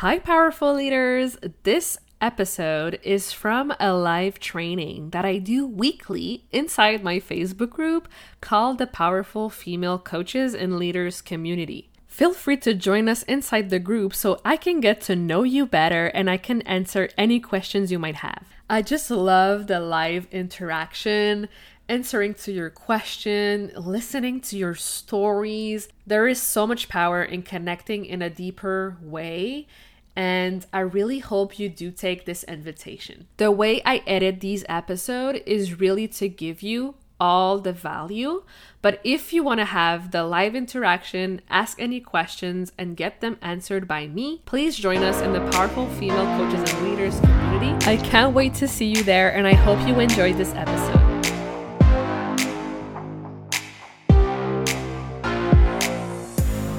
Hi, powerful leaders. This episode is from a live training that I do weekly inside my Facebook group called the Powerful Female Coaches and Leaders Community. Feel free to join us inside the group so I can get to know you better and I can answer any questions you might have. I just love the live interaction answering to your question, listening to your stories. There is so much power in connecting in a deeper way. And I really hope you do take this invitation. The way I edit these episodes is really to give you all the value. But if you want to have the live interaction, ask any questions, and get them answered by me, please join us in the Powerful Female Coaches and Leaders community. I can't wait to see you there, and I hope you enjoyed this episode.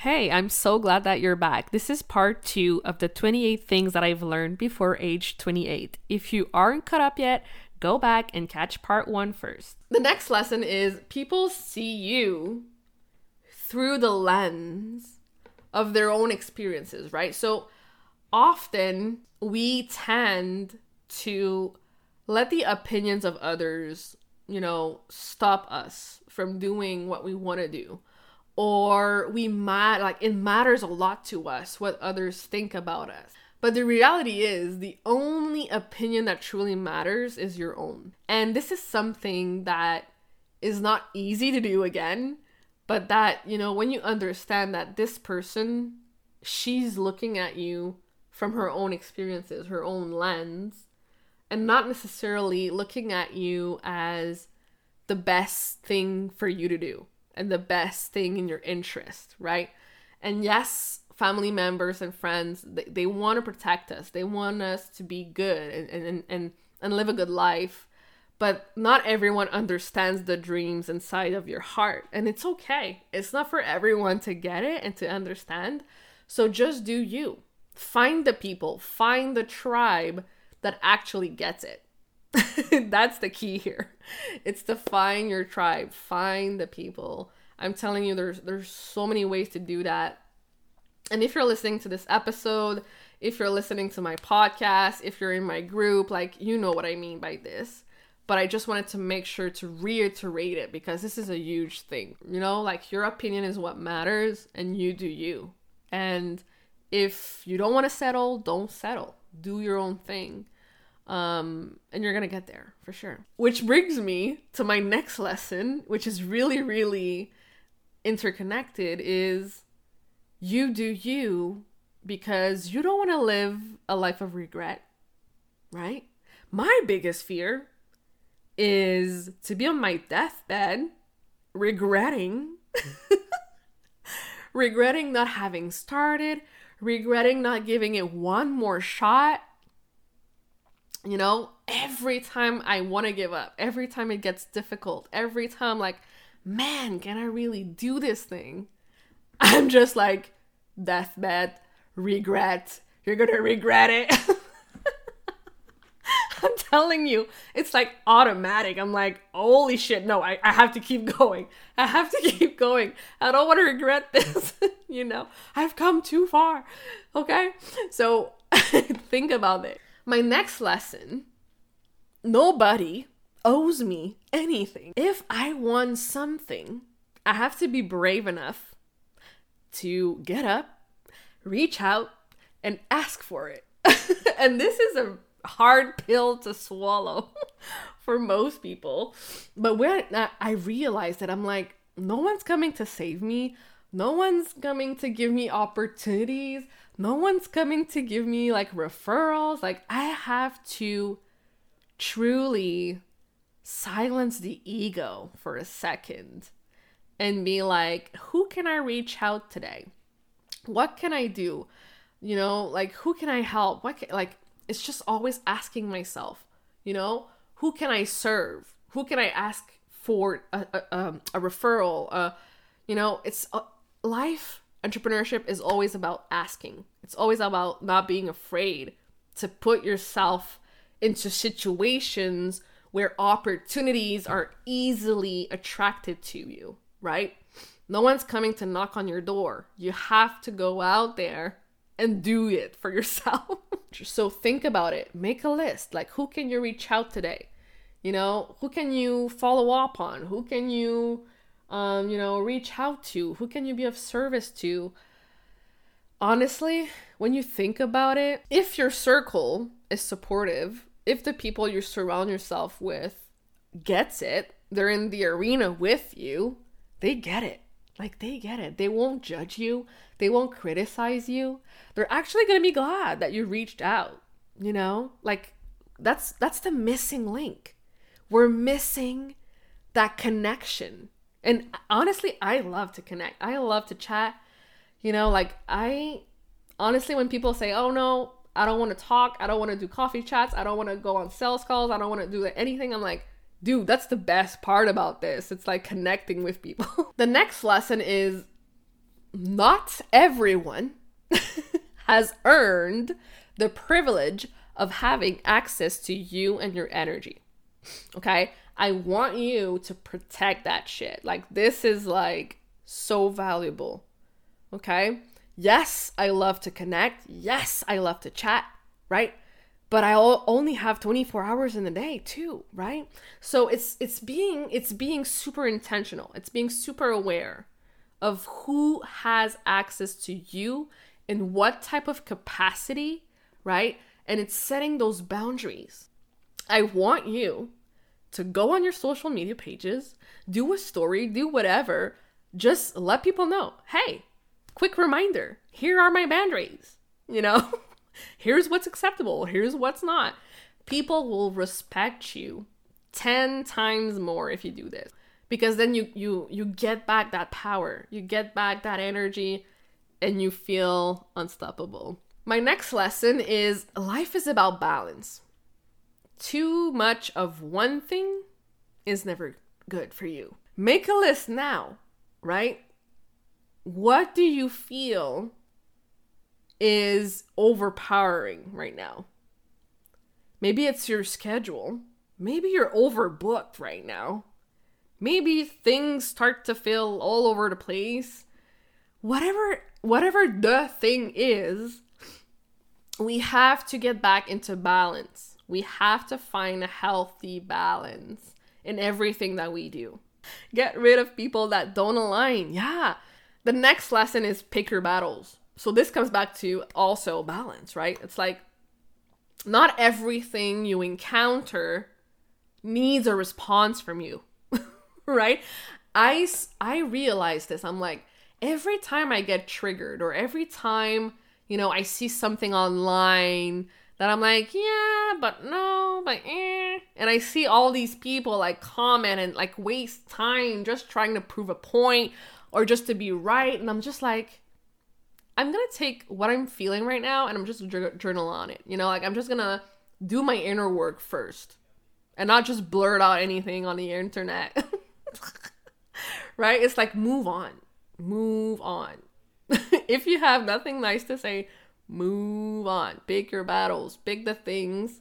Hey, I'm so glad that you're back. This is part two of the 28 things that I've learned before age 28. If you aren't caught up yet, go back and catch part one first. The next lesson is people see you through the lens of their own experiences, right? So often we tend to let the opinions of others, you know, stop us from doing what we want to do or we might like it matters a lot to us what others think about us. But the reality is, the only opinion that truly matters is your own. And this is something that is not easy to do again, but that, you know, when you understand that this person, she's looking at you from her own experiences, her own lens, and not necessarily looking at you as the best thing for you to do and the best thing in your interest, right? And yes, family members and friends, they, they want to protect us. They want us to be good and, and, and, and live a good life. But not everyone understands the dreams inside of your heart. And it's okay. It's not for everyone to get it and to understand. So just do you. Find the people, find the tribe that actually gets it. That's the key here. It's to find your tribe, find the people. I'm telling you there's there's so many ways to do that. And if you're listening to this episode, if you're listening to my podcast, if you're in my group, like you know what I mean by this. But I just wanted to make sure to reiterate it because this is a huge thing. You know, like your opinion is what matters and you do you. And if you don't want to settle, don't settle. Do your own thing. Um, and you're gonna get there for sure. Which brings me to my next lesson, which is really, really interconnected, is you do you because you don't want to live a life of regret, right? My biggest fear is to be on my deathbed regretting regretting not having started, regretting not giving it one more shot you know, every time I want to give up, every time it gets difficult, every time, like, man, can I really do this thing? I'm just like, deathbed, regret. You're gonna regret it. I'm telling you, it's like automatic. I'm like, holy shit, no, I, I have to keep going. I have to keep going. I don't want to regret this. you know, I've come too far. Okay? So think about it. My next lesson nobody owes me anything. If I want something, I have to be brave enough to get up, reach out, and ask for it. and this is a hard pill to swallow for most people. But when I realized that, I'm like, no one's coming to save me. No one's coming to give me opportunities. No one's coming to give me like referrals. Like, I have to truly silence the ego for a second and be like, who can I reach out today? What can I do? You know, like, who can I help? What can, like, it's just always asking myself, you know, who can I serve? Who can I ask for a, a, um, a referral? Uh, you know, it's uh, life entrepreneurship is always about asking. It's always about not being afraid to put yourself into situations where opportunities are easily attracted to you, right? No one's coming to knock on your door. You have to go out there and do it for yourself. so think about it. Make a list. Like, who can you reach out today? You know, who can you follow up on? Who can you, um, you know, reach out to? Who can you be of service to? Honestly, when you think about it, if your circle is supportive, if the people you surround yourself with gets it, they're in the arena with you, they get it. Like they get it. They won't judge you. They won't criticize you. They're actually going to be glad that you reached out, you know? Like that's that's the missing link. We're missing that connection. And honestly, I love to connect. I love to chat. You know, like I honestly when people say, "Oh no, I don't want to talk. I don't want to do coffee chats. I don't want to go on sales calls. I don't want to do anything." I'm like, dude, that's the best part about this. It's like connecting with people. the next lesson is not everyone has earned the privilege of having access to you and your energy. Okay? I want you to protect that shit. Like, this is like so valuable. Okay? Yes, I love to connect. Yes, I love to chat, right? but I only have 24 hours in the day too, right? So it's it's being it's being super intentional. It's being super aware of who has access to you in what type of capacity, right? And it's setting those boundaries. I want you to go on your social media pages, do a story, do whatever, just let people know, "Hey, quick reminder, here are my boundaries." You know? here's what's acceptable, here's what's not. People will respect you 10 times more if you do this because then you you you get back that power, you get back that energy and you feel unstoppable. My next lesson is life is about balance. Too much of one thing is never good for you. Make a list now, right? What do you feel is overpowering right now. Maybe it's your schedule. Maybe you're overbooked right now. Maybe things start to feel all over the place. Whatever whatever the thing is, we have to get back into balance. We have to find a healthy balance in everything that we do. Get rid of people that don't align. Yeah. The next lesson is pick your battles. So this comes back to also balance, right? It's like not everything you encounter needs a response from you, right? I I realize this. I'm like every time I get triggered or every time, you know, I see something online that I'm like, yeah, but no, but eh. And I see all these people like comment and like waste time just trying to prove a point or just to be right. And I'm just like, I'm gonna take what I'm feeling right now and I'm just journal on it. You know, like I'm just gonna do my inner work first and not just blurt out anything on the internet. right? It's like move on. Move on. if you have nothing nice to say, move on. Pick your battles. Pick the things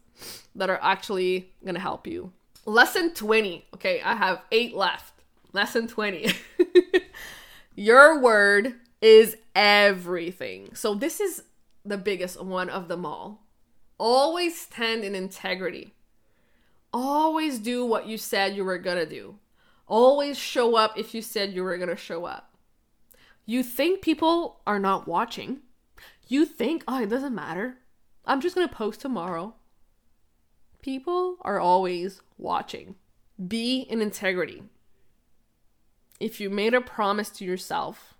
that are actually gonna help you. Lesson 20. Okay, I have eight left. Lesson 20. your word is everything. So this is the biggest one of them all. Always stand in integrity. Always do what you said you were gonna do. Always show up if you said you were gonna show up. You think people are not watching. You think, oh, it doesn't matter. I'm just gonna post tomorrow. People are always watching. Be in integrity. if you made a promise to yourself,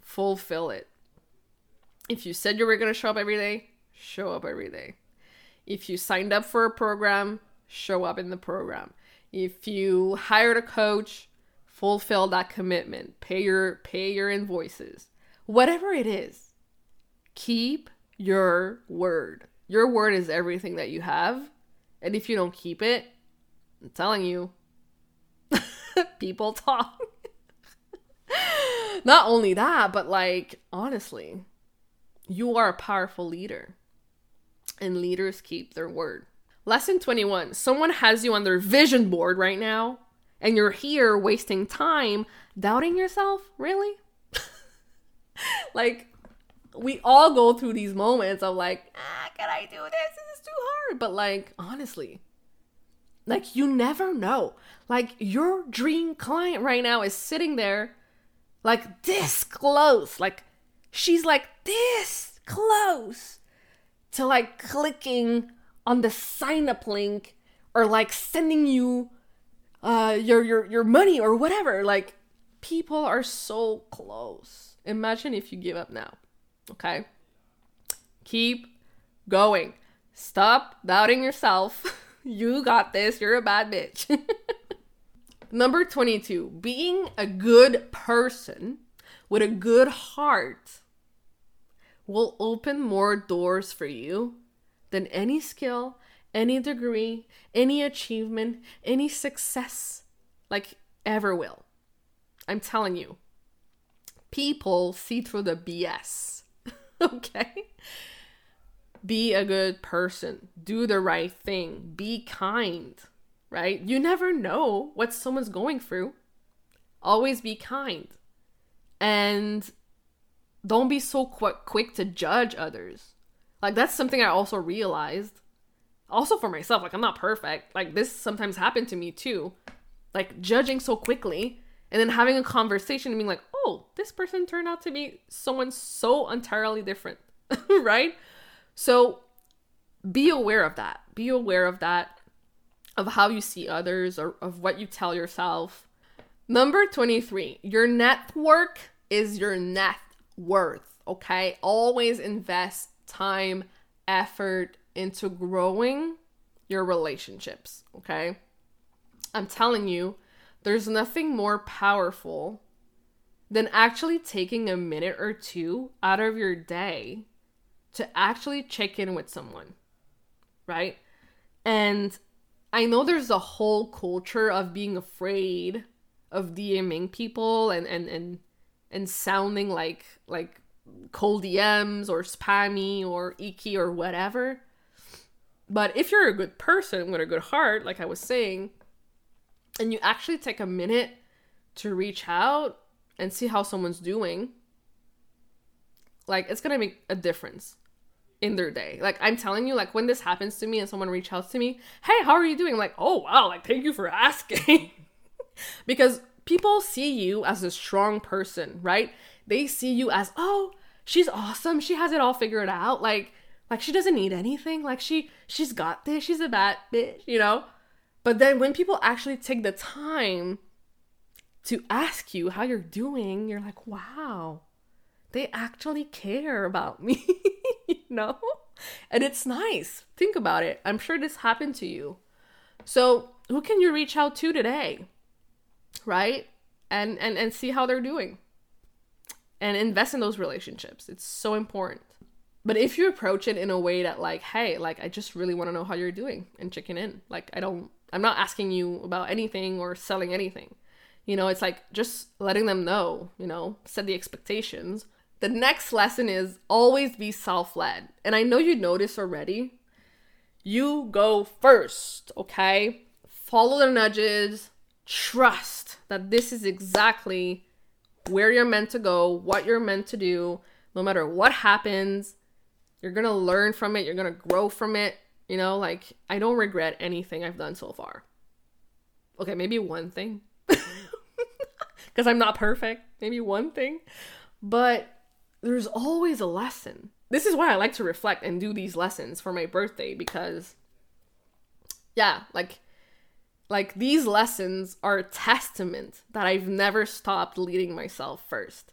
fulfill it. If you said you were going to show up every day, show up every day. If you signed up for a program, show up in the program. If you hired a coach, fulfill that commitment. Pay your pay your invoices. Whatever it is, keep your word. Your word is everything that you have. And if you don't keep it, I'm telling you, people talk. Not only that, but like, honestly, you are a powerful leader. And leaders keep their word. Lesson 21 Someone has you on their vision board right now, and you're here wasting time doubting yourself? Really? like, we all go through these moments of like, ah, can I do this? This is too hard. But like, honestly, like you never know. Like your dream client right now is sitting there like this close. Like she's like this close to like clicking on the sign up link or like sending you uh your your your money or whatever. Like people are so close. Imagine if you give up now. Okay? Keep going. Stop doubting yourself. you got this. You're a bad bitch. Number 22, being a good person with a good heart will open more doors for you than any skill, any degree, any achievement, any success like ever will. I'm telling you. People see through the BS. okay? Be a good person. Do the right thing. Be kind, right? You never know what someone's going through. Always be kind. And don't be so qu- quick to judge others. Like, that's something I also realized. Also for myself, like, I'm not perfect. Like, this sometimes happened to me too. Like, judging so quickly and then having a conversation and being like, oh, this person turned out to be someone so entirely different, right? So be aware of that. Be aware of that, of how you see others or of what you tell yourself. Number 23, your network is your net worth, okay? Always invest time, effort into growing your relationships, okay? I'm telling you, there's nothing more powerful than actually taking a minute or two out of your day to actually check in with someone, right? And I know there's a whole culture of being afraid of DMing people and and and and sounding like like cold DMs or spammy or icky or whatever. But if you're a good person with a good heart, like I was saying, and you actually take a minute to reach out and see how someone's doing, like it's gonna make a difference in their day. Like I'm telling you, like when this happens to me and someone reach out to me, hey, how are you doing? Like, oh wow, like thank you for asking. because people see you as a strong person, right? They see you as, oh, she's awesome. She has it all figured out. Like, like she doesn't need anything. Like she she's got this. She's a bad bitch, you know? But then when people actually take the time to ask you how you're doing, you're like, wow, they actually care about me, you know? And it's nice. Think about it. I'm sure this happened to you. So, who can you reach out to today? Right? And and and see how they're doing. And invest in those relationships. It's so important. But if you approach it in a way that like, hey, like I just really want to know how you're doing and checking in. Like I don't I'm not asking you about anything or selling anything. You know, it's like just letting them know, you know, set the expectations. The next lesson is always be self led. And I know you this already. You go first, okay? Follow the nudges, trust that this is exactly where you're meant to go, what you're meant to do. No matter what happens, you're gonna learn from it, you're gonna grow from it. You know, like I don't regret anything I've done so far. Okay, maybe one thing because I'm not perfect. Maybe one thing. But there's always a lesson. This is why I like to reflect and do these lessons for my birthday because, yeah, like Like these lessons are a testament that I've never stopped leading myself first.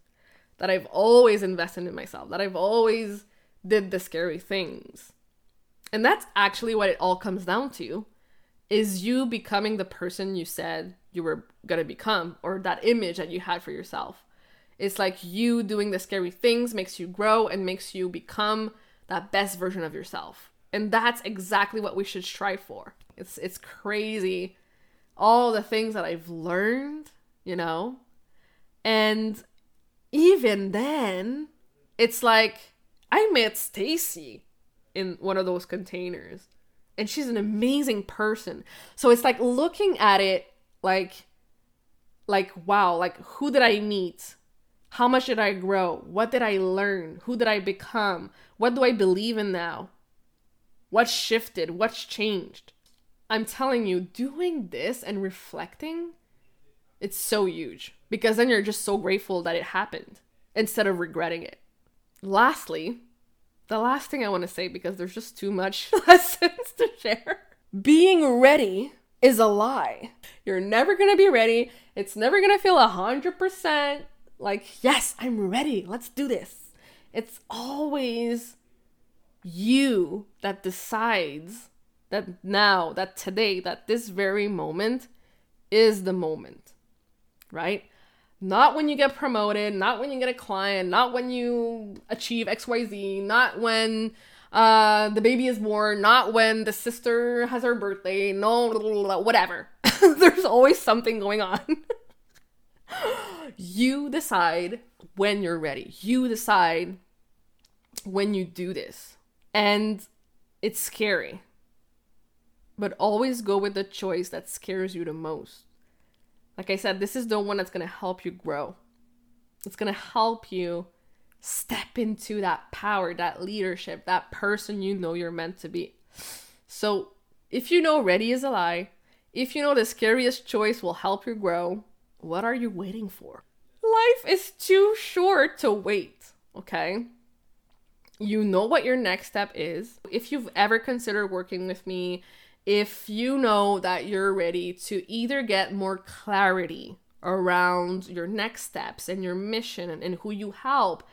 That I've always invested in myself, that I've always did the scary things. And that's actually what it all comes down to is you becoming the person you said you were going to become or that image that you had for yourself. It's like you doing the scary things makes you grow and makes you become that best version of yourself. And that's exactly what we should strive for. It's it's crazy all the things that I've learned, you know? And even then, it's like I met Stacy in one of those containers and she's an amazing person. So it's like looking at it like like wow, like who did I meet? How much did I grow? What did I learn? Who did I become? What do I believe in now? What shifted? What's changed? I'm telling you, doing this and reflecting, it's so huge because then you're just so grateful that it happened instead of regretting it. Lastly, the last thing I want to say because there's just too much lessons to share. Being ready is a lie. You're never to be ready. It's never to feel 100% like, yes, I'm ready. Let's do this. It's always you that decides that now, that today, that this very moment is the moment, right? Not when you get promoted, not when you get a client, not when you achieve XYZ, not when uh, the baby is born, not when the sister has her birthday, no, whatever. There's always something going on. you decide when you're ready. You decide when you do this. And it's scary. But always go with the choice that scares you the most. Like I said, this is the one that's going to help you grow. It's going to help you step into that power, that leadership, that person you know you're meant to be. So, if you know ready is a lie, if you know the scariest choice will help you grow, what are you waiting for? Life is too short to wait, okay? You know what your next step is. If you've ever considered working with me, if you know that you're ready to either get more clarity around your next steps and your mission and, and who you help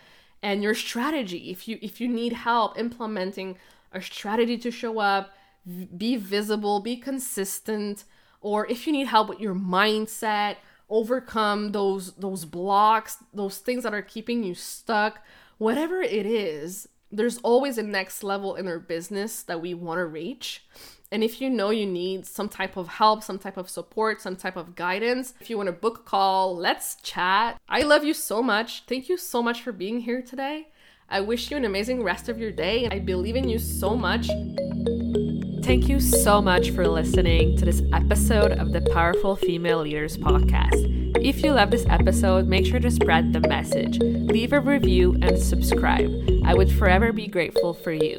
and your strategy. If you if you need help implementing a strategy to show up be visible be consistent or if you need help with your mindset overcome those those blocks those things that are keeping you stuck whatever it is there's always a next level in our business that we want to reach and if you know you need some type of help, some type of support, some type of guidance, if you want to book a call, let's chat. I love you so much. Thank you so much for being here today. I wish you an amazing rest of your day. I believe in you so much. Thank you so much for listening to this episode of the Powerful Female Leaders podcast. If you love this episode, make sure to spread the message, leave a review, and subscribe. I would forever be grateful for you.